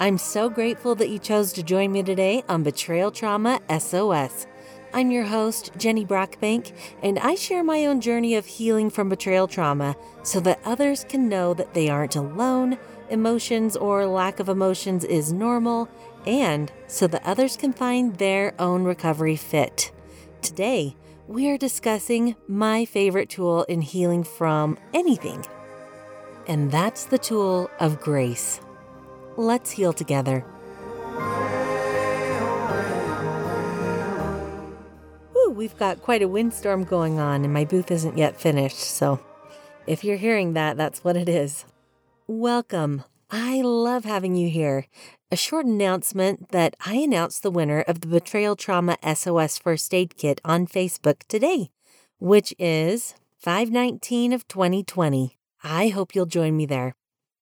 I'm so grateful that you chose to join me today on Betrayal Trauma SOS. I'm your host, Jenny Brockbank, and I share my own journey of healing from betrayal trauma so that others can know that they aren't alone, emotions or lack of emotions is normal, and so that others can find their own recovery fit. Today, we are discussing my favorite tool in healing from anything, and that's the tool of grace. Let's heal together. We've got quite a windstorm going on, and my booth isn't yet finished, so if you're hearing that, that's what it is. Welcome. I love having you here. A short announcement that I announced the winner of the Betrayal Trauma SOS First Aid Kit on Facebook today, which is 519 of 2020. I hope you'll join me there.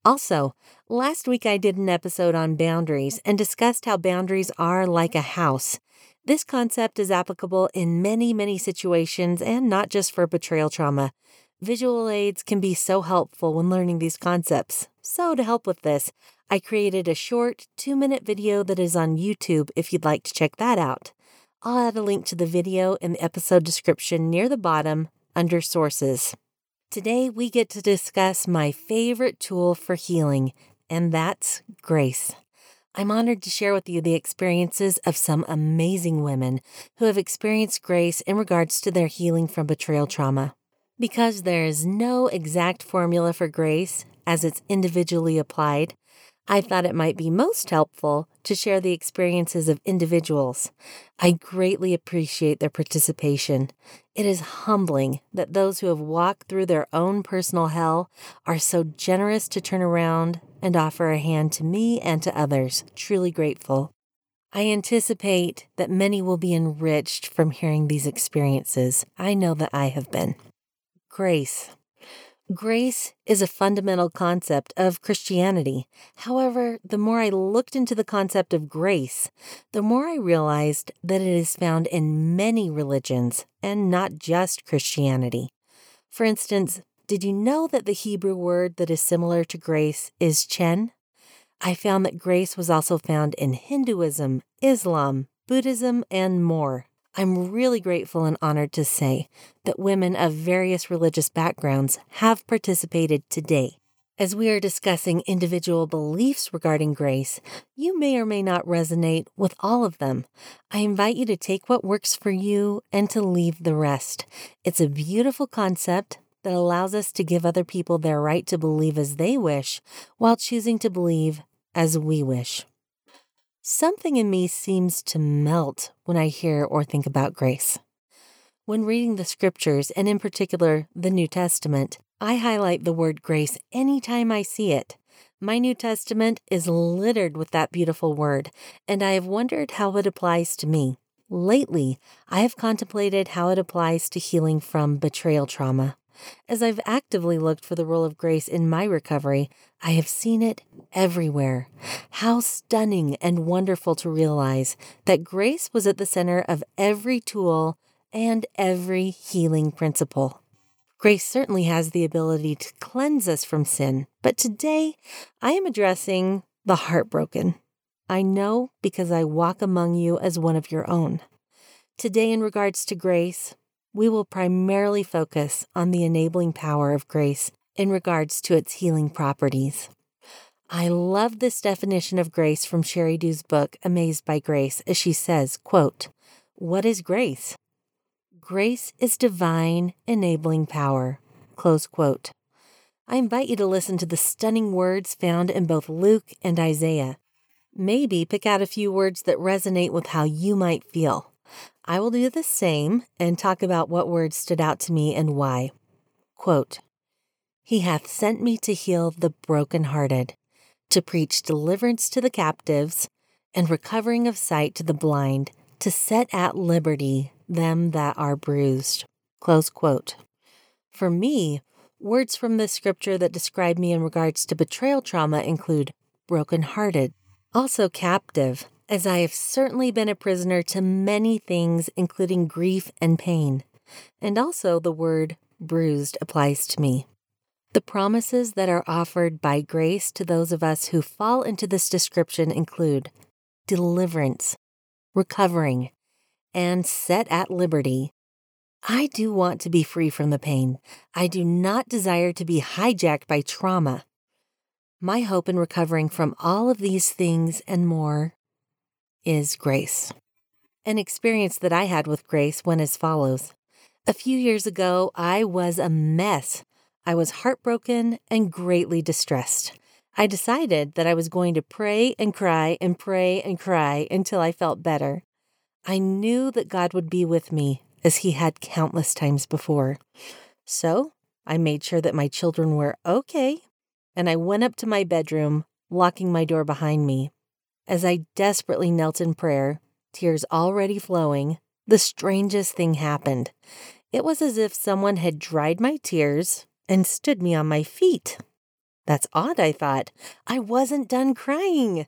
Also, last week I did an episode on boundaries and discussed how boundaries are like a house. This concept is applicable in many, many situations and not just for betrayal trauma. Visual aids can be so helpful when learning these concepts. So, to help with this, I created a short two minute video that is on YouTube if you'd like to check that out. I'll add a link to the video in the episode description near the bottom under sources. Today, we get to discuss my favorite tool for healing, and that's grace. I'm honored to share with you the experiences of some amazing women who have experienced grace in regards to their healing from betrayal trauma. Because there is no exact formula for grace as it's individually applied, I thought it might be most helpful to share the experiences of individuals. I greatly appreciate their participation. It is humbling that those who have walked through their own personal hell are so generous to turn around and offer a hand to me and to others. Truly grateful. I anticipate that many will be enriched from hearing these experiences. I know that I have been. Grace. Grace is a fundamental concept of Christianity. However, the more I looked into the concept of grace, the more I realized that it is found in many religions and not just Christianity. For instance, did you know that the Hebrew word that is similar to grace is chen? I found that grace was also found in Hinduism, Islam, Buddhism, and more. I'm really grateful and honored to say that women of various religious backgrounds have participated today. As we are discussing individual beliefs regarding grace, you may or may not resonate with all of them. I invite you to take what works for you and to leave the rest. It's a beautiful concept that allows us to give other people their right to believe as they wish while choosing to believe as we wish. Something in me seems to melt when I hear or think about grace. When reading the scriptures, and in particular the New Testament, I highlight the word grace anytime I see it. My New Testament is littered with that beautiful word, and I have wondered how it applies to me. Lately, I have contemplated how it applies to healing from betrayal trauma. As I've actively looked for the role of grace in my recovery, I have seen it everywhere. How stunning and wonderful to realize that grace was at the center of every tool and every healing principle. Grace certainly has the ability to cleanse us from sin, but today I am addressing the heartbroken. I know because I walk among you as one of your own. Today, in regards to grace, we will primarily focus on the enabling power of grace in regards to its healing properties. I love this definition of grace from Sheri Dew's book, Amazed by Grace, as she says, quote, What is grace? Grace is divine enabling power. Close quote. I invite you to listen to the stunning words found in both Luke and Isaiah. Maybe pick out a few words that resonate with how you might feel. I will do the same and talk about what words stood out to me and why. Quote, He hath sent me to heal the brokenhearted, to preach deliverance to the captives, and recovering of sight to the blind, to set at liberty them that are bruised. Close quote. For me, words from the scripture that describe me in regards to betrayal trauma include brokenhearted, also captive, as I have certainly been a prisoner to many things, including grief and pain. And also, the word bruised applies to me. The promises that are offered by grace to those of us who fall into this description include deliverance, recovering, and set at liberty. I do want to be free from the pain. I do not desire to be hijacked by trauma. My hope in recovering from all of these things and more is grace. An experience that I had with grace went as follows. A few years ago, I was a mess. I was heartbroken and greatly distressed. I decided that I was going to pray and cry and pray and cry until I felt better. I knew that God would be with me as He had countless times before. So I made sure that my children were okay, and I went up to my bedroom, locking my door behind me. As I desperately knelt in prayer, tears already flowing, the strangest thing happened. It was as if someone had dried my tears and stood me on my feet. That's odd, I thought. I wasn't done crying.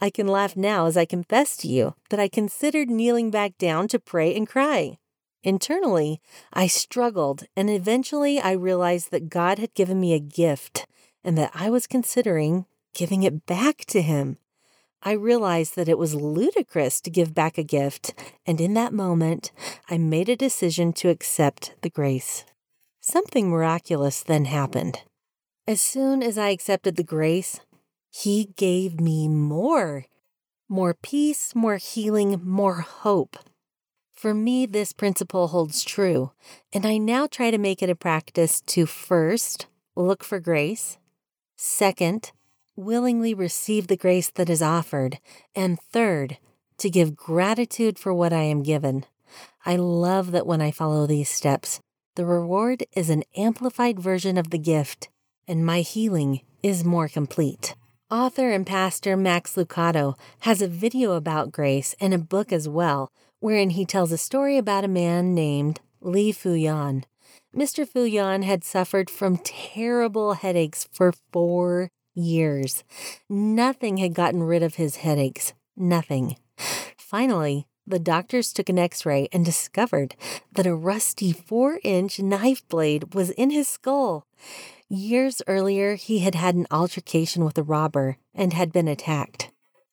I can laugh now as I confess to you that I considered kneeling back down to pray and cry. Internally, I struggled, and eventually I realized that God had given me a gift and that I was considering giving it back to Him. I realized that it was ludicrous to give back a gift, and in that moment, I made a decision to accept the grace. Something miraculous then happened. As soon as I accepted the grace, He gave me more more peace, more healing, more hope. For me, this principle holds true, and I now try to make it a practice to first look for grace, second, willingly receive the grace that is offered, and third, to give gratitude for what I am given. I love that when I follow these steps, the reward is an amplified version of the gift and my healing is more complete. Author and pastor Max Lucado has a video about grace and a book as well, wherein he tells a story about a man named Li Fuyan. Mr. Fuyan had suffered from terrible headaches for four years. Nothing had gotten rid of his headaches. Nothing. Finally, the doctors took an x ray and discovered that a rusty four inch knife blade was in his skull. Years earlier, he had had an altercation with a robber and had been attacked.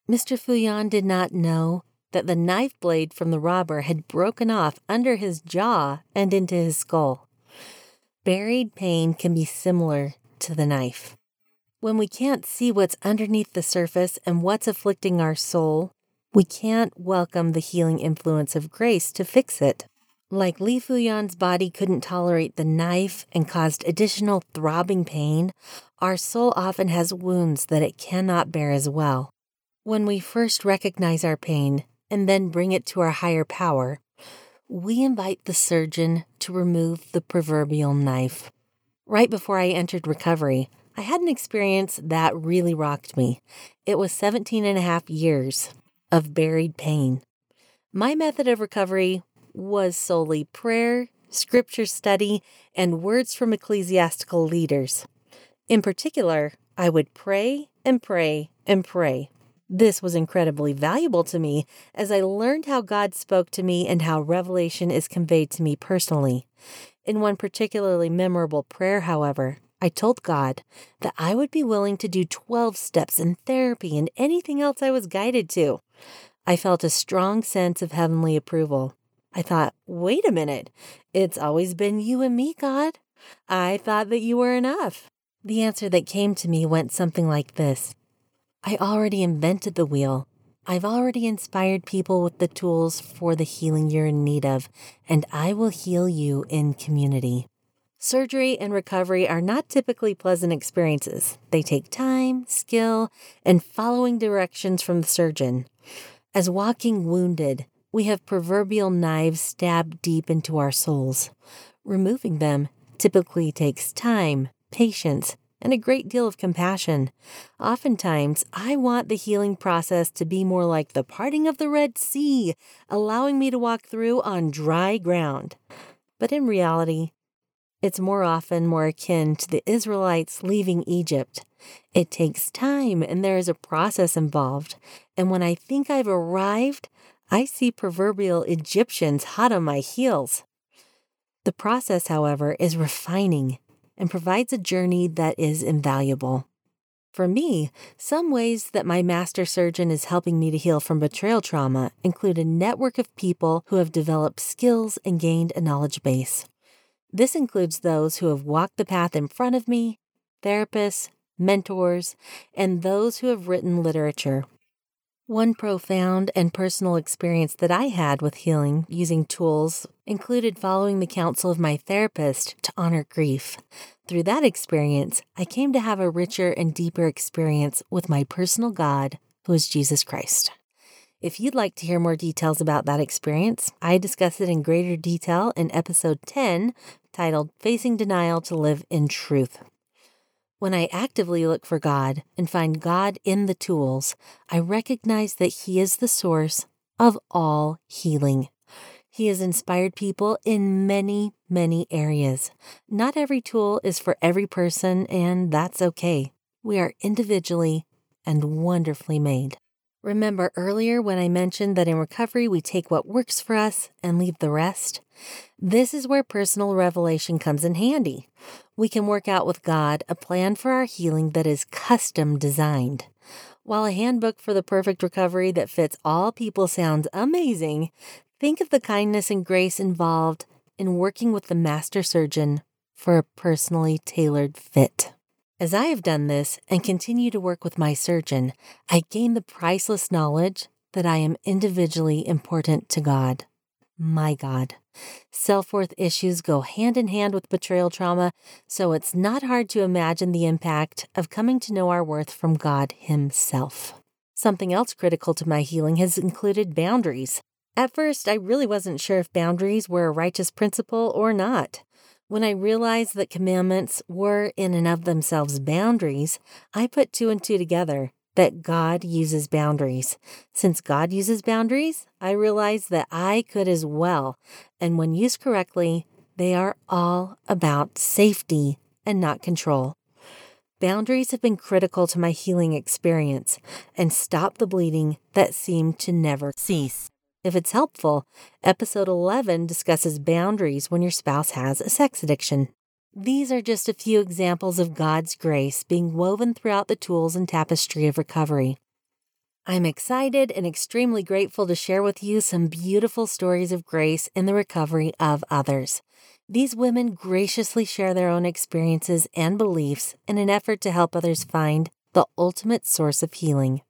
Mr. Fuyan did not know that the knife blade from the robber had broken off under his jaw and into his skull. Buried pain can be similar to the knife. When we can't see what's underneath the surface and what's afflicting our soul, we can't welcome the healing influence of grace to fix it. Like Li Fuyan's body couldn't tolerate the knife and caused additional throbbing pain, our soul often has wounds that it cannot bear as well. When we first recognize our pain and then bring it to our higher power, we invite the surgeon to remove the proverbial knife. Right before I entered recovery, I had an experience that really rocked me. It was 17 and a half years of buried pain. My method of recovery was solely prayer, scripture study, and words from ecclesiastical leaders. In particular, I would pray and pray and pray. This was incredibly valuable to me as I learned how God spoke to me and how revelation is conveyed to me personally. In one particularly memorable prayer, however, I told God that I would be willing to do 12 steps in therapy and anything else I was guided to. I felt a strong sense of heavenly approval. I thought, wait a minute, it's always been you and me, God. I thought that you were enough. The answer that came to me went something like this I already invented the wheel. I've already inspired people with the tools for the healing you're in need of, and I will heal you in community. Surgery and recovery are not typically pleasant experiences. They take time, skill, and following directions from the surgeon. As walking wounded, we have proverbial knives stabbed deep into our souls. Removing them typically takes time, patience, and a great deal of compassion. Oftentimes, I want the healing process to be more like the parting of the Red Sea, allowing me to walk through on dry ground. But in reality, it's more often more akin to the Israelites leaving Egypt. It takes time and there is a process involved. And when I think I've arrived, I see proverbial Egyptians hot on my heels. The process, however, is refining, and provides a journey that is invaluable. For me, some ways that my master surgeon is helping me to heal from betrayal trauma include a network of people who have developed skills and gained a knowledge base. This includes those who have walked the path in front of me, therapists, mentors, and those who have written literature. One profound and personal experience that I had with healing using tools included following the counsel of my therapist to honor grief. Through that experience, I came to have a richer and deeper experience with my personal God, who is Jesus Christ. If you'd like to hear more details about that experience, I discuss it in greater detail in episode 10, titled Facing Denial to Live in Truth. When I actively look for God and find God in the tools, I recognize that He is the source of all healing. He has inspired people in many, many areas. Not every tool is for every person, and that's okay. We are individually and wonderfully made. Remember earlier when I mentioned that in recovery we take what works for us and leave the rest? This is where personal revelation comes in handy. We can work out with God a plan for our healing that is custom designed. While a handbook for the perfect recovery that fits all people sounds amazing, think of the kindness and grace involved in working with the master surgeon for a personally tailored fit. As I have done this and continue to work with my surgeon, I gain the priceless knowledge that I am individually important to God. My God. Self worth issues go hand in hand with betrayal trauma, so it's not hard to imagine the impact of coming to know our worth from God Himself. Something else critical to my healing has included boundaries. At first, I really wasn't sure if boundaries were a righteous principle or not. When I realized that commandments were in and of themselves boundaries, I put two and two together that God uses boundaries. Since God uses boundaries, I realized that I could as well. And when used correctly, they are all about safety and not control. Boundaries have been critical to my healing experience and stop the bleeding that seemed to never cease. If it's helpful, episode 11 discusses boundaries when your spouse has a sex addiction. These are just a few examples of God's grace being woven throughout the tools and tapestry of recovery. I'm excited and extremely grateful to share with you some beautiful stories of grace in the recovery of others. These women graciously share their own experiences and beliefs in an effort to help others find the ultimate source of healing.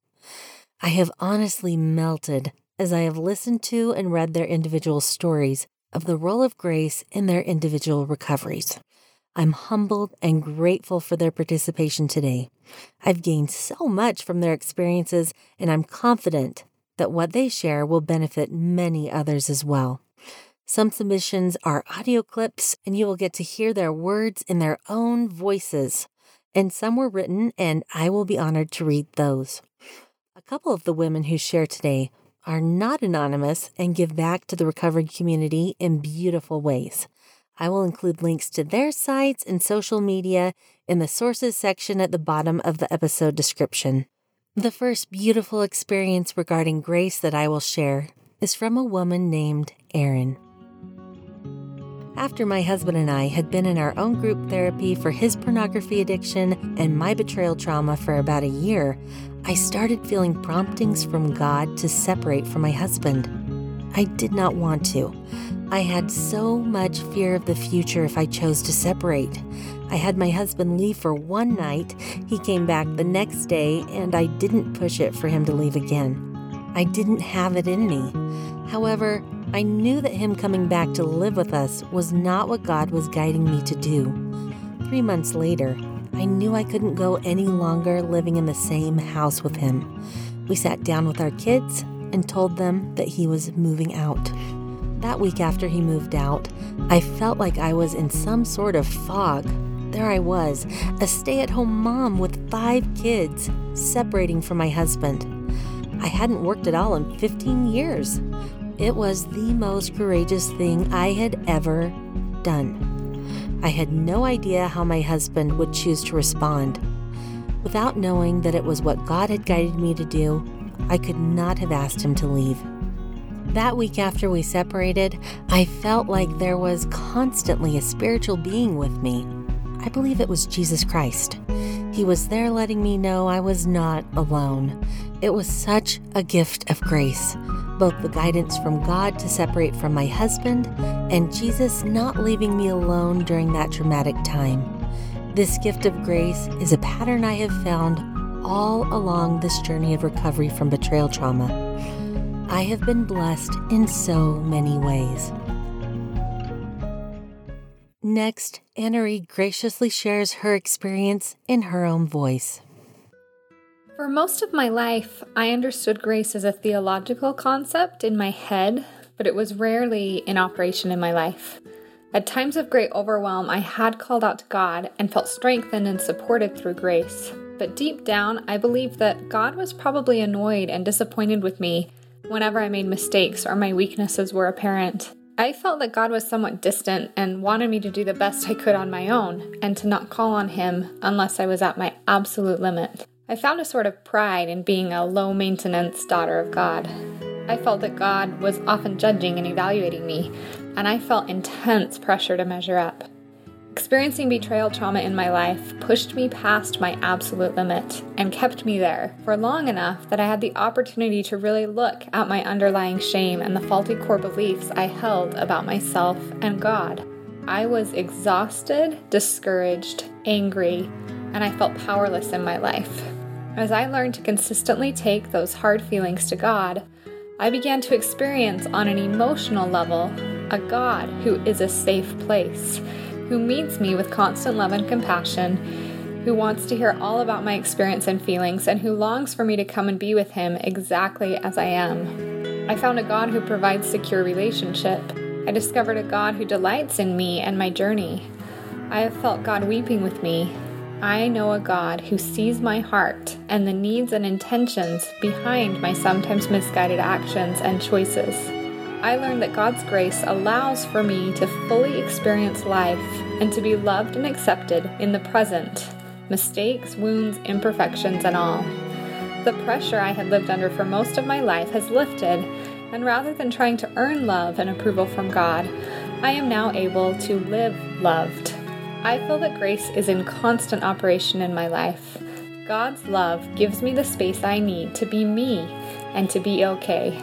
I have honestly melted as I have listened to and read their individual stories of the role of grace in their individual recoveries. I'm humbled and grateful for their participation today. I've gained so much from their experiences, and I'm confident that what they share will benefit many others as well. Some submissions are audio clips, and you will get to hear their words in their own voices. And some were written, and I will be honored to read those. A couple of the women who share today are not anonymous and give back to the recovery community in beautiful ways. I will include links to their sites and social media in the sources section at the bottom of the episode description. The first beautiful experience regarding grace that I will share is from a woman named Erin. After my husband and I had been in our own group therapy for his pornography addiction and my betrayal trauma for about a year, I started feeling promptings from God to separate from my husband. I did not want to. I had so much fear of the future if I chose to separate. I had my husband leave for one night, he came back the next day, and I didn't push it for him to leave again. I didn't have it in me. However, I knew that him coming back to live with us was not what God was guiding me to do. Three months later, I knew I couldn't go any longer living in the same house with him. We sat down with our kids and told them that he was moving out. That week after he moved out, I felt like I was in some sort of fog. There I was, a stay at home mom with five kids, separating from my husband. I hadn't worked at all in 15 years. It was the most courageous thing I had ever done. I had no idea how my husband would choose to respond. Without knowing that it was what God had guided me to do, I could not have asked him to leave. That week after we separated, I felt like there was constantly a spiritual being with me. I believe it was Jesus Christ. He was there letting me know I was not alone. It was such a gift of grace, both the guidance from God to separate from my husband and Jesus not leaving me alone during that traumatic time. This gift of grace is a pattern I have found all along this journey of recovery from betrayal trauma. I have been blessed in so many ways. Next, Anna graciously shares her experience in her own voice. For most of my life, I understood grace as a theological concept in my head, but it was rarely in operation in my life. At times of great overwhelm, I had called out to God and felt strengthened and supported through grace. But deep down, I believed that God was probably annoyed and disappointed with me whenever I made mistakes or my weaknesses were apparent. I felt that God was somewhat distant and wanted me to do the best I could on my own and to not call on Him unless I was at my absolute limit. I found a sort of pride in being a low maintenance daughter of God. I felt that God was often judging and evaluating me, and I felt intense pressure to measure up. Experiencing betrayal trauma in my life pushed me past my absolute limit and kept me there for long enough that I had the opportunity to really look at my underlying shame and the faulty core beliefs I held about myself and God. I was exhausted, discouraged, angry, and I felt powerless in my life. As I learned to consistently take those hard feelings to God, I began to experience on an emotional level a God who is a safe place who meets me with constant love and compassion, who wants to hear all about my experience and feelings, and who longs for me to come and be with him exactly as I am. I found a God who provides secure relationship. I discovered a God who delights in me and my journey. I have felt God weeping with me. I know a God who sees my heart and the needs and intentions behind my sometimes misguided actions and choices. I learned that God's grace allows for me to fully experience life and to be loved and accepted in the present, mistakes, wounds, imperfections, and all. The pressure I had lived under for most of my life has lifted, and rather than trying to earn love and approval from God, I am now able to live loved. I feel that grace is in constant operation in my life. God's love gives me the space I need to be me and to be okay.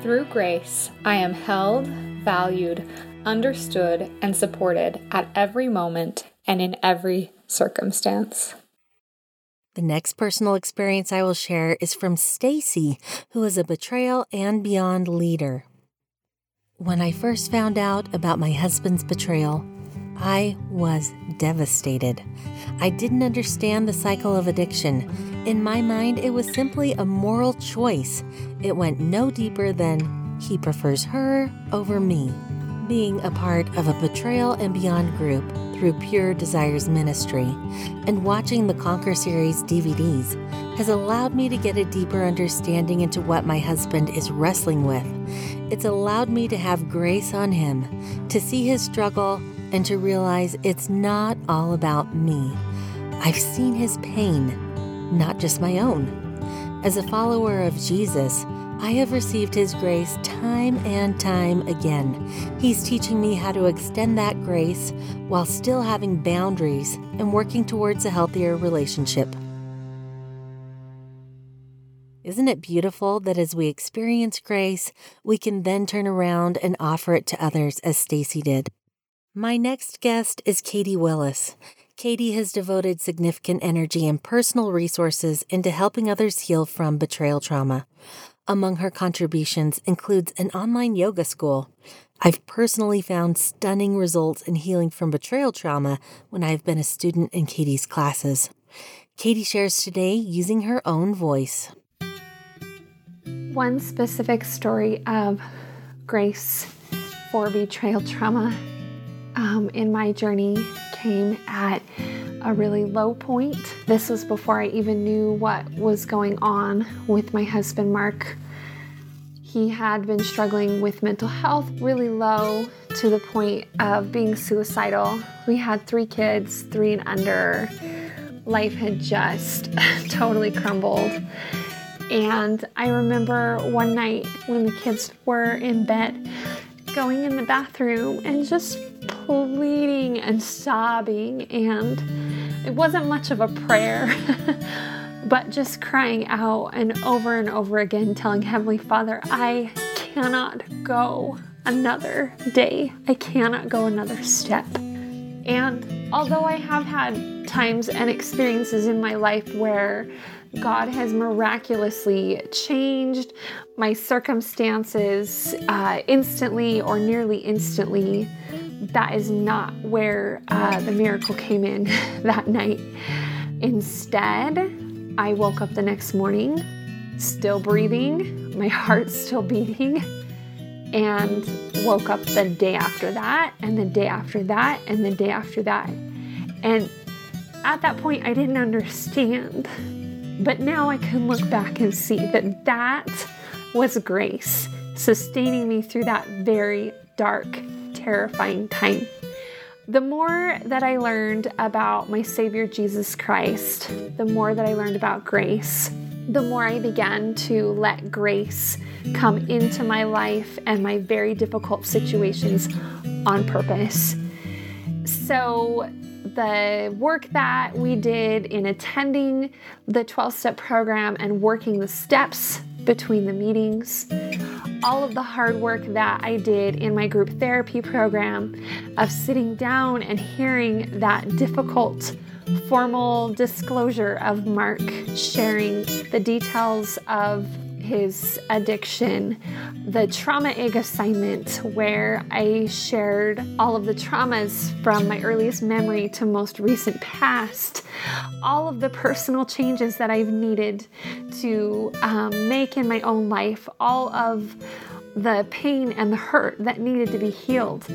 Through grace, I am held, valued, understood, and supported at every moment and in every circumstance. The next personal experience I will share is from Stacy, who is a betrayal and beyond leader. When I first found out about my husband's betrayal, I was devastated. I didn't understand the cycle of addiction. In my mind, it was simply a moral choice. It went no deeper than he prefers her over me. Being a part of a Betrayal and Beyond group through Pure Desires Ministry and watching the Conquer series DVDs has allowed me to get a deeper understanding into what my husband is wrestling with. It's allowed me to have grace on him, to see his struggle and to realize it's not all about me. I've seen his pain, not just my own. As a follower of Jesus, I have received His grace time and time again. He's teaching me how to extend that grace while still having boundaries and working towards a healthier relationship. Isn't it beautiful that as we experience grace, we can then turn around and offer it to others as Stacy did? My next guest is Katie Willis. Katie has devoted significant energy and personal resources into helping others heal from betrayal trauma. Among her contributions includes an online yoga school. I've personally found stunning results in healing from betrayal trauma when I've been a student in Katie's classes. Katie shares today using her own voice. One specific story of grace for betrayal trauma um, in my journey came at a really low point. This was before I even knew what was going on with my husband, Mark. He had been struggling with mental health really low to the point of being suicidal. We had three kids, three and under. Life had just totally crumbled. And I remember one night when the kids were in bed, going in the bathroom and just pleading and sobbing, and it wasn't much of a prayer. but just crying out and over and over again, telling Heavenly Father, I cannot go another day. I cannot go another step. And although I have had times and experiences in my life where God has miraculously changed my circumstances uh, instantly or nearly instantly, that is not where uh, the miracle came in that night. Instead, I woke up the next morning, still breathing, my heart still beating, and woke up the day after that, and the day after that, and the day after that. And at that point, I didn't understand. But now I can look back and see that that was grace sustaining me through that very dark, terrifying time. The more that I learned about my Savior Jesus Christ, the more that I learned about grace, the more I began to let grace come into my life and my very difficult situations on purpose. So, the work that we did in attending the 12 step program and working the steps between the meetings, all of the hard work that I did in my group therapy program of sitting down and hearing that difficult formal disclosure of Mark sharing the details of his addiction, the trauma egg assignment, where I shared all of the traumas from my earliest memory to most recent past, all of the personal changes that I've needed to um, make in my own life, all of the pain and the hurt that needed to be healed.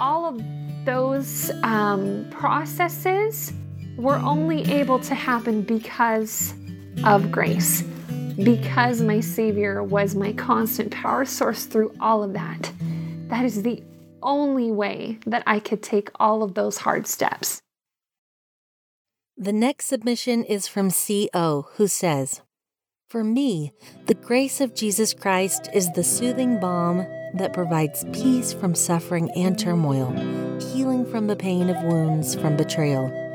All of those um, processes were only able to happen because of grace because my Savior was my constant power source through all of that. That is the only way that I could take all of those hard steps. The next submission is from C.O., who says, For me, the grace of Jesus Christ is the soothing balm that provides peace from suffering and turmoil, healing from the pain of wounds from betrayal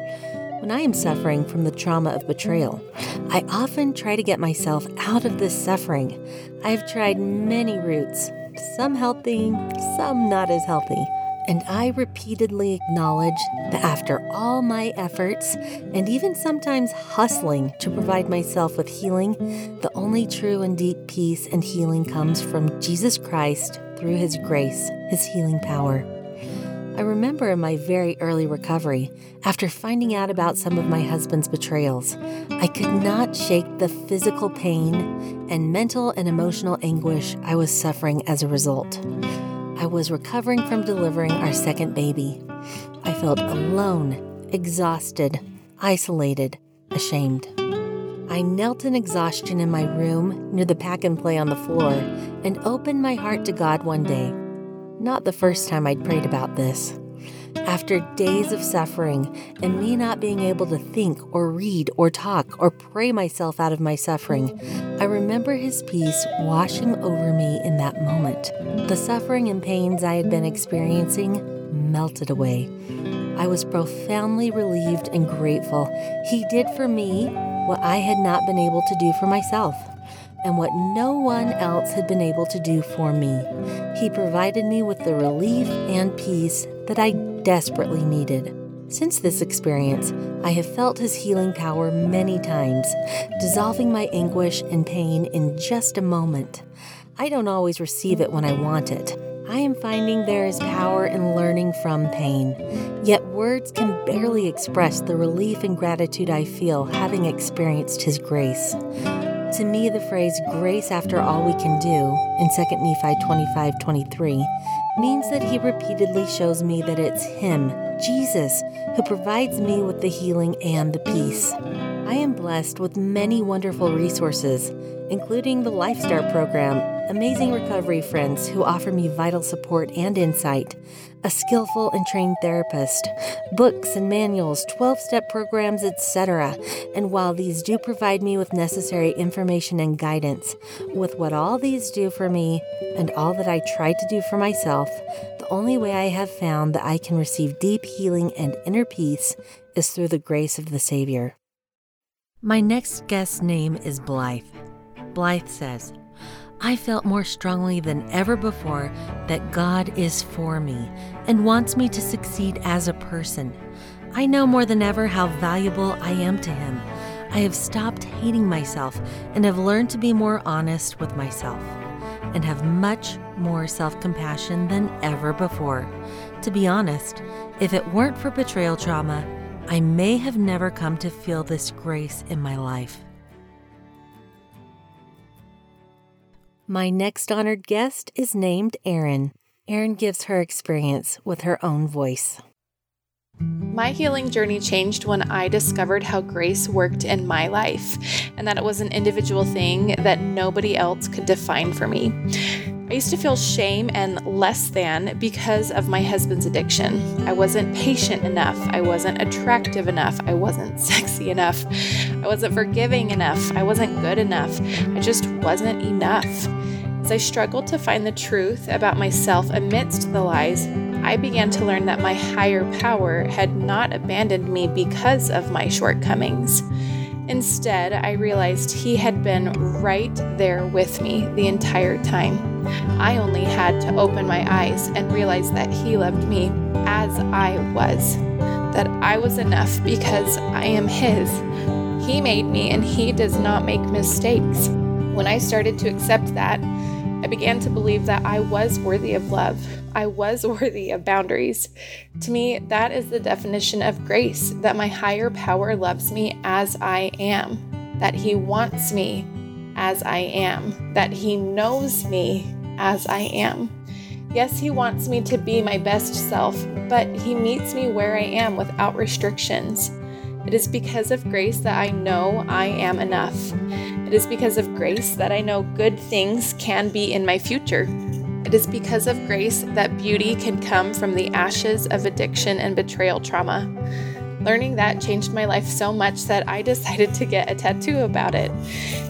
when I am suffering from the trauma of betrayal, I often try to get myself out of this suffering. I've tried many routes, some healthy, some not as healthy. And I repeatedly acknowledge that after all my efforts, and even sometimes hustling to provide myself with healing, the only true and deep peace and healing comes from Jesus Christ through His grace, His healing power. I remember in my very early recovery, after finding out about some of my husband's betrayals, I could not shake the physical pain and mental and emotional anguish I was suffering as a result. I was recovering from delivering our second baby. I felt alone, exhausted, isolated, ashamed. I knelt in exhaustion in my room near the pack and play on the floor and opened my heart to God one day not the first time I'd prayed about this. After days of suffering and me not being able to think or read or talk or pray myself out of my suffering, I remember His peace washing over me in that moment. The suffering and pains I had been experiencing melted away. I was profoundly relieved and grateful. He did for me what I had not been able to do for myself and what no one else had been able to do for me. He provided me with the relief and peace that I desperately needed. Since this experience, I have felt his healing power many times, dissolving my anguish and pain in just a moment. I don't always receive it when I want it. I am finding there is power in learning from pain, yet words can barely express the relief and gratitude I feel having experienced His grace. To me, the phrase grace after all we can do in 2 Nephi 25 23 means that he repeatedly shows me that it's him, Jesus, who provides me with the healing and the peace. I I am blessed with many wonderful resources, including the LifeStar program, amazing recovery friends who offer me vital support and insight, a skillful and trained therapist, books and manuals, 12 step programs, etc. And while these do provide me with necessary information and guidance, with what all these do for me and all that I try to do for myself, the only way I have found that I can receive deep healing and inner peace is through the grace of the Savior. My next guest's name is Blythe. Blythe says, I felt more strongly than ever before that God is for me and wants me to succeed as a person. I know more than ever how valuable I am to Him. I have stopped hating myself and have learned to be more honest with myself and have much more self compassion than ever before. To be honest, if it weren't for betrayal trauma, I may have never come to feel this grace in my life. My next honored guest is named Erin. Erin gives her experience with her own voice. My healing journey changed when I discovered how grace worked in my life and that it was an individual thing that nobody else could define for me. I used to feel shame and less than because of my husband's addiction. I wasn't patient enough. I wasn't attractive enough. I wasn't sexy enough. I wasn't forgiving enough. I wasn't good enough. I just wasn't enough. As I struggled to find the truth about myself amidst the lies, I began to learn that my higher power had not abandoned me because of my shortcomings. Instead, I realized he had been right there with me the entire time. I only had to open my eyes and realize that he loved me as I was, that I was enough because I am his. He made me and he does not make mistakes. When I started to accept that, I began to believe that I was worthy of love. I was worthy of boundaries. To me, that is the definition of grace that my higher power loves me as I am, that He wants me as I am, that He knows me as I am. Yes, He wants me to be my best self, but He meets me where I am without restrictions. It is because of grace that I know I am enough. It is because of grace that I know good things can be in my future. It is because of grace that beauty can come from the ashes of addiction and betrayal trauma. Learning that changed my life so much that I decided to get a tattoo about it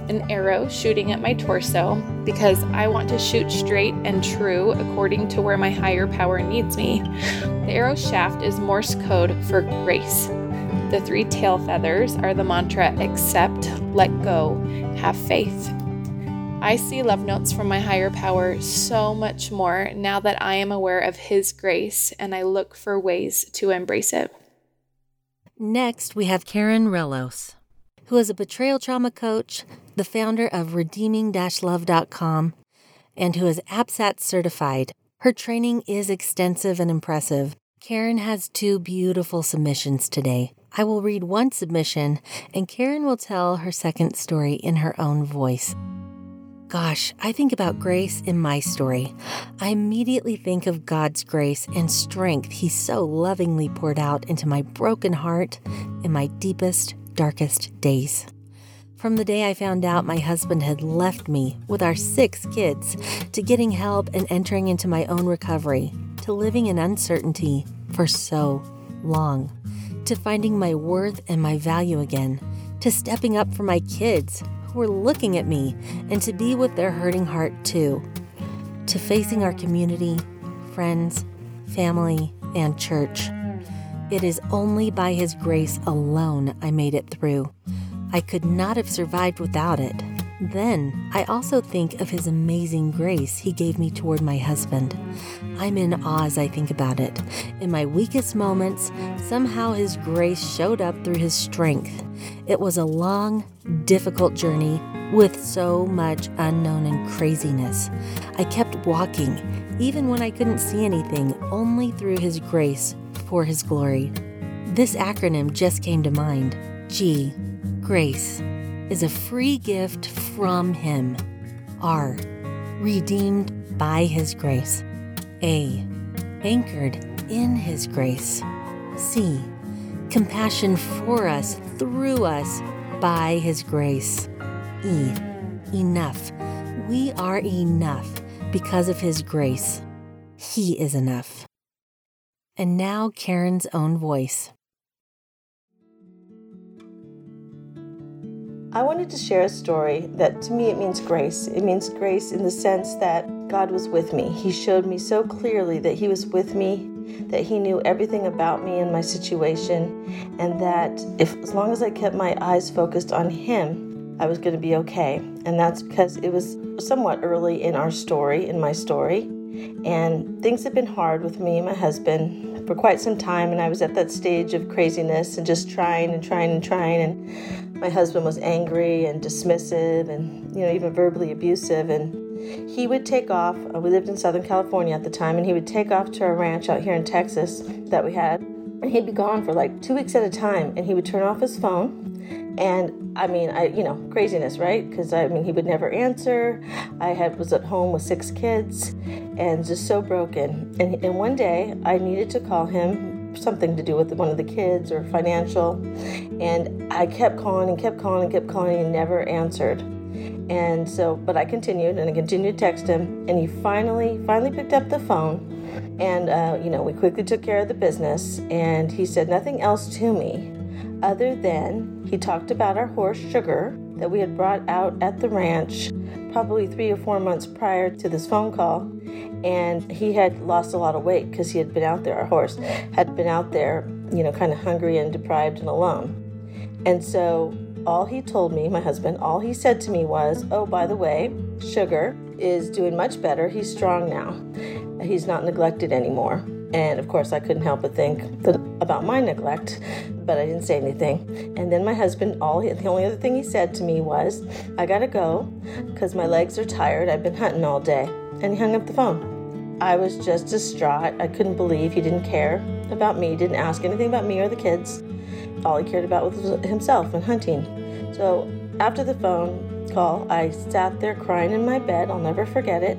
an arrow shooting at my torso because I want to shoot straight and true according to where my higher power needs me. The arrow shaft is Morse code for grace. The three tail feathers are the mantra accept, let go, have faith. I see love notes from my higher power so much more now that I am aware of His grace and I look for ways to embrace it. Next, we have Karen Relos, who is a betrayal trauma coach, the founder of redeeming love.com, and who is APSAT certified. Her training is extensive and impressive. Karen has two beautiful submissions today. I will read one submission, and Karen will tell her second story in her own voice. Gosh, I think about grace in my story. I immediately think of God's grace and strength He so lovingly poured out into my broken heart in my deepest, darkest days. From the day I found out my husband had left me with our six kids, to getting help and entering into my own recovery, to living in uncertainty for so long to finding my worth and my value again, to stepping up for my kids who are looking at me and to be with their hurting heart too, to facing our community, friends, family, and church. It is only by His grace alone I made it through. I could not have survived without it. Then I also think of his amazing grace he gave me toward my husband. I'm in awe as I think about it. In my weakest moments, somehow his grace showed up through his strength. It was a long, difficult journey with so much unknown and craziness. I kept walking, even when I couldn't see anything, only through his grace for his glory. This acronym just came to mind G, Grace is a free gift from Him. R. Redeemed by His grace. A. Anchored in His grace. C. Compassion for us, through us, by His grace. E. Enough. We are enough because of His grace. He is enough. And now, Karen's own voice. I wanted to share a story that to me it means grace. It means grace in the sense that God was with me. He showed me so clearly that He was with me, that He knew everything about me and my situation, and that if as long as I kept my eyes focused on Him, I was going to be okay. And that's because it was somewhat early in our story, in my story, and things had been hard with me and my husband for quite some time, and I was at that stage of craziness and just trying and trying and trying and my husband was angry and dismissive and you know even verbally abusive and he would take off uh, we lived in southern california at the time and he would take off to a ranch out here in texas that we had and he'd be gone for like two weeks at a time and he would turn off his phone and i mean i you know craziness right? Because i mean he would never answer. I had was at home with six kids and just so broken. And, and one day i needed to call him something to do with one of the kids or financial. And I kept calling and kept calling and kept calling and never answered. And so, but I continued and I continued to text him, and he finally, finally picked up the phone. And, uh, you know, we quickly took care of the business, and he said nothing else to me other than he talked about our horse, Sugar, that we had brought out at the ranch probably three or four months prior to this phone call. And he had lost a lot of weight because he had been out there, our horse had been out there, you know, kind of hungry and deprived and alone. And so all he told me, my husband, all he said to me was, Oh, by the way, Sugar is doing much better. He's strong now. He's not neglected anymore. And of course, I couldn't help but think about my neglect, but I didn't say anything. And then my husband, all he, the only other thing he said to me was, "I gotta go, because my legs are tired. I've been hunting all day." And he hung up the phone. I was just distraught. I couldn't believe he didn't care about me, didn't ask anything about me or the kids. All he cared about was himself and hunting. So after the phone call, I sat there crying in my bed. I'll never forget it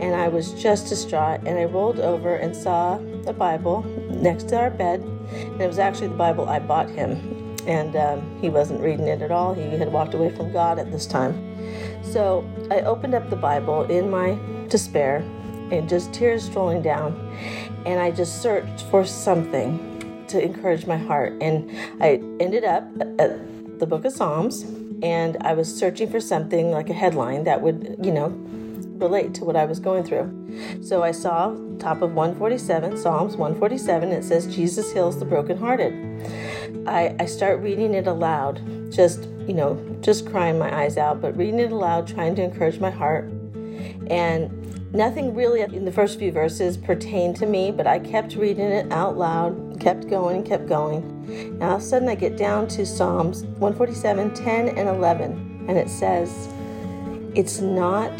and I was just distraught. And I rolled over and saw the Bible next to our bed, and it was actually the Bible I bought him. And um, he wasn't reading it at all. He had walked away from God at this time. So I opened up the Bible in my despair and just tears strolling down. And I just searched for something to encourage my heart. And I ended up at the book of Psalms and I was searching for something like a headline that would, you know, relate to what I was going through. So I saw top of 147, Psalms 147, it says, Jesus heals the brokenhearted. I, I start reading it aloud, just, you know, just crying my eyes out, but reading it aloud, trying to encourage my heart. And nothing really in the first few verses pertained to me, but I kept reading it out loud, kept going kept going. And all of a sudden I get down to Psalms 147, 10 and 11, and it says, It's not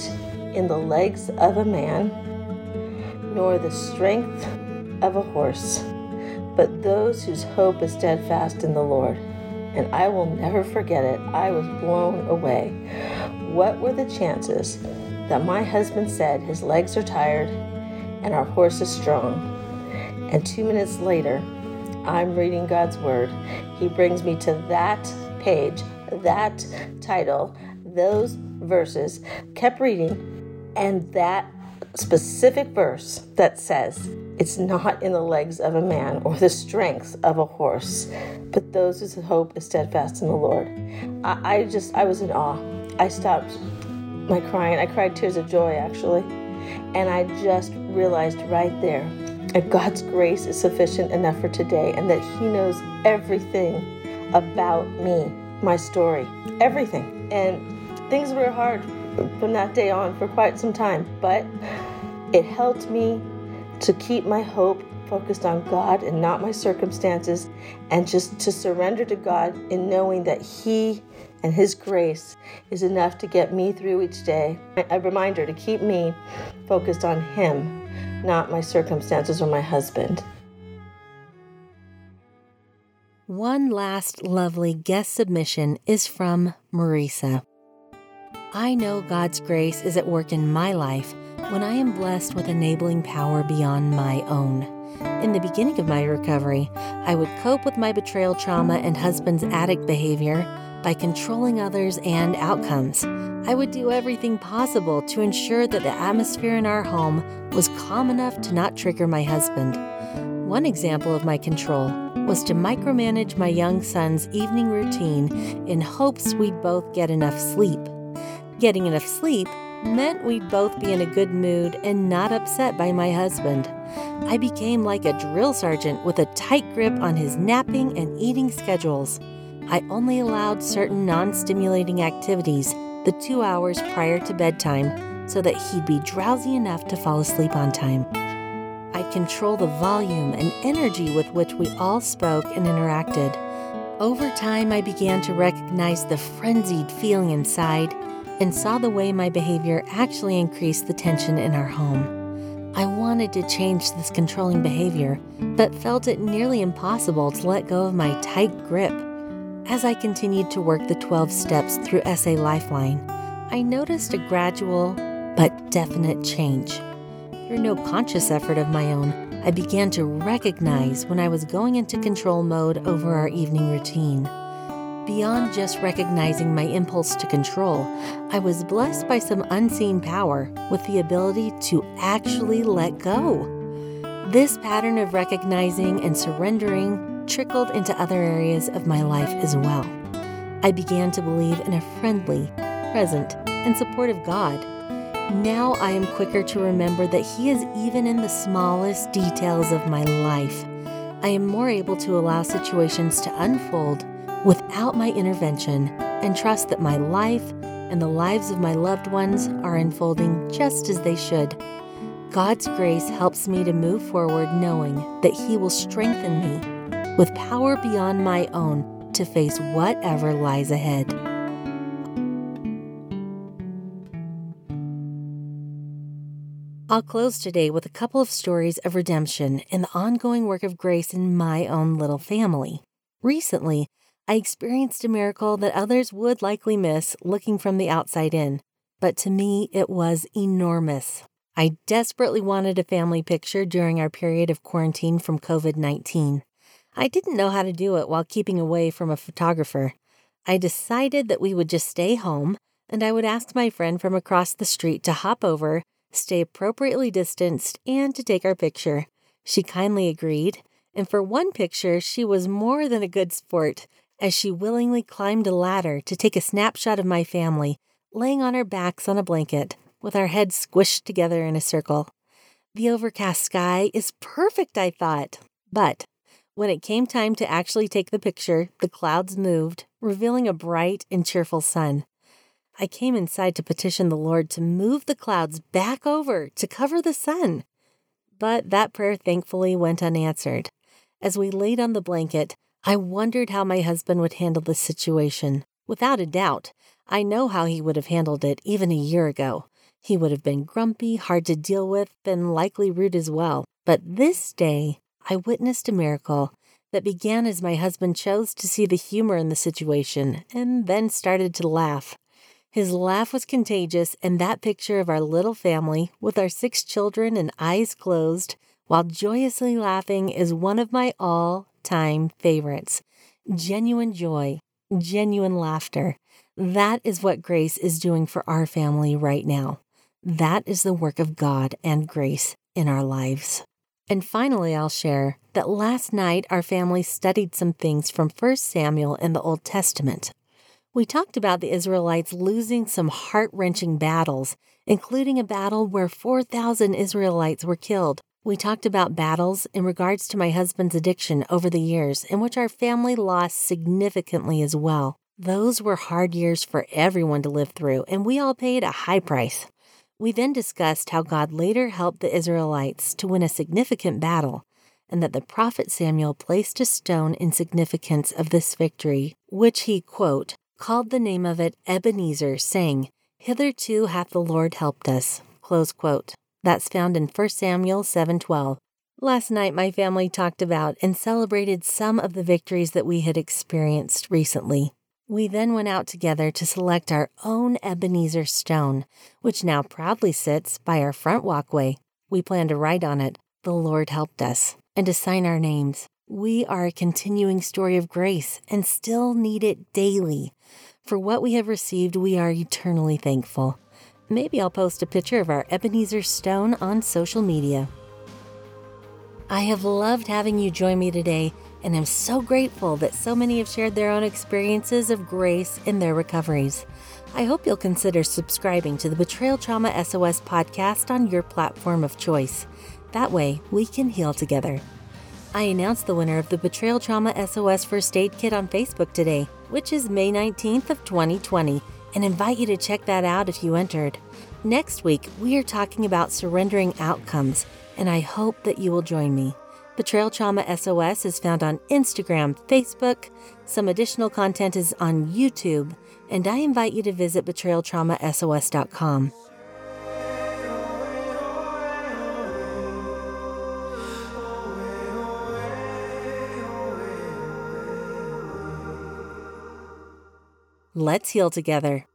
in the legs of a man, nor the strength of a horse, but those whose hope is steadfast in the Lord. And I will never forget it. I was blown away. What were the chances that my husband said his legs are tired and our horse is strong? And two minutes later, I'm reading God's Word. He brings me to that page, that title, those verses, kept reading, and that specific verse that says, It's not in the legs of a man or the strength of a horse, but those whose hope is steadfast in the Lord. I, I just, I was in awe. I stopped my crying. I cried tears of joy, actually. And I just realized right there that God's grace is sufficient enough for today and that He knows everything about me, my story, everything. And things were hard from that day on for quite some time, but it helped me to keep my hope focused on God and not my circumstances, and just to surrender to God in knowing that He and His grace is enough to get me through each day. A reminder to keep me focused on Him, not my circumstances or my husband. One last lovely guest submission is from Marisa. I know God's grace is at work in my life when I am blessed with enabling power beyond my own. In the beginning of my recovery, I would cope with my betrayal trauma and husband's addict behavior by controlling others and outcomes. I would do everything possible to ensure that the atmosphere in our home was calm enough to not trigger my husband. One example of my control was to micromanage my young son's evening routine in hopes we'd both get enough sleep. Getting enough sleep meant we'd both be in a good mood and not upset by my husband. I became like a drill sergeant with a tight grip on his napping and eating schedules. I only allowed certain non stimulating activities the two hours prior to bedtime so that he'd be drowsy enough to fall asleep on time. I control the volume and energy with which we all spoke and interacted. Over time, I began to recognize the frenzied feeling inside and saw the way my behavior actually increased the tension in our home. I wanted to change this controlling behavior, but felt it nearly impossible to let go of my tight grip. As I continued to work the 12 steps through SA Lifeline, I noticed a gradual but definite change. Through no conscious effort of my own, I began to recognize when I was going into control mode over our evening routine. Beyond just recognizing my impulse to control, I was blessed by some unseen power with the ability to actually let go. This pattern of recognizing and surrendering trickled into other areas of my life as well. I began to believe in a friendly, present, and supportive God. Now I am quicker to remember that He is even in the smallest details of my life. I am more able to allow situations to unfold without my intervention and trust that my life and the lives of my loved ones are unfolding just as they should. God's grace helps me to move forward knowing that He will strengthen me with power beyond my own to face whatever lies ahead. I'll close today with a couple of stories of redemption and the ongoing work of grace in my own little family. Recently, I experienced a miracle that others would likely miss looking from the outside in, but to me it was enormous. I desperately wanted a family picture during our period of quarantine from COVID 19. I didn't know how to do it while keeping away from a photographer. I decided that we would just stay home and I would ask my friend from across the street to hop over, stay appropriately distanced, and to take our picture. She kindly agreed, and for one picture, she was more than a good sport as she willingly climbed a ladder to take a snapshot of my family, laying on our backs on a blanket, with our heads squished together in a circle. The overcast sky is perfect, I thought. But when it came time to actually take the picture, the clouds moved, revealing a bright and cheerful sun. I came inside to petition the Lord to move the clouds back over to cover the sun. But that prayer thankfully went unanswered. As we laid on the blanket, I wondered how my husband would handle this situation. Without a doubt, I know how he would have handled it even a year ago. He would have been grumpy, hard to deal with, and likely rude as well. But this day, I witnessed a miracle that began as my husband chose to see the humor in the situation and then started to laugh. His laugh was contagious, and that picture of our little family with our six children and eyes closed while joyously laughing is one of my all time favorites. Genuine joy, genuine laughter. That is what grace is doing for our family right now. That is the work of God and grace in our lives. And finally, I'll share that last night our family studied some things from 1 Samuel in the Old Testament. We talked about the Israelites losing some heart wrenching battles, including a battle where 4,000 Israelites were killed we talked about battles in regards to my husband's addiction over the years, in which our family lost significantly as well. Those were hard years for everyone to live through, and we all paid a high price. We then discussed how God later helped the Israelites to win a significant battle, and that the prophet Samuel placed a stone in significance of this victory, which he, quote, called the name of it Ebenezer, saying, Hitherto hath the Lord helped us, close quote. That's found in 1 Samuel 7:12. Last night my family talked about and celebrated some of the victories that we had experienced recently. We then went out together to select our own Ebenezer stone, which now proudly sits by our front walkway. We plan to write on it, The Lord helped us, and to sign our names. We are a continuing story of grace and still need it daily. For what we have received, we are eternally thankful. Maybe I'll post a picture of our Ebenezer stone on social media. I have loved having you join me today, and I'm so grateful that so many have shared their own experiences of grace in their recoveries. I hope you'll consider subscribing to the Betrayal Trauma SOS podcast on your platform of choice. That way, we can heal together. I announced the winner of the Betrayal Trauma SOS First Aid Kit on Facebook today, which is May 19th of 2020, and invite you to check that out if you entered. Next week, we are talking about surrendering outcomes, and I hope that you will join me. Betrayal Trauma SOS is found on Instagram, Facebook. Some additional content is on YouTube, and I invite you to visit betrayaltraumasos.com. Let's heal together.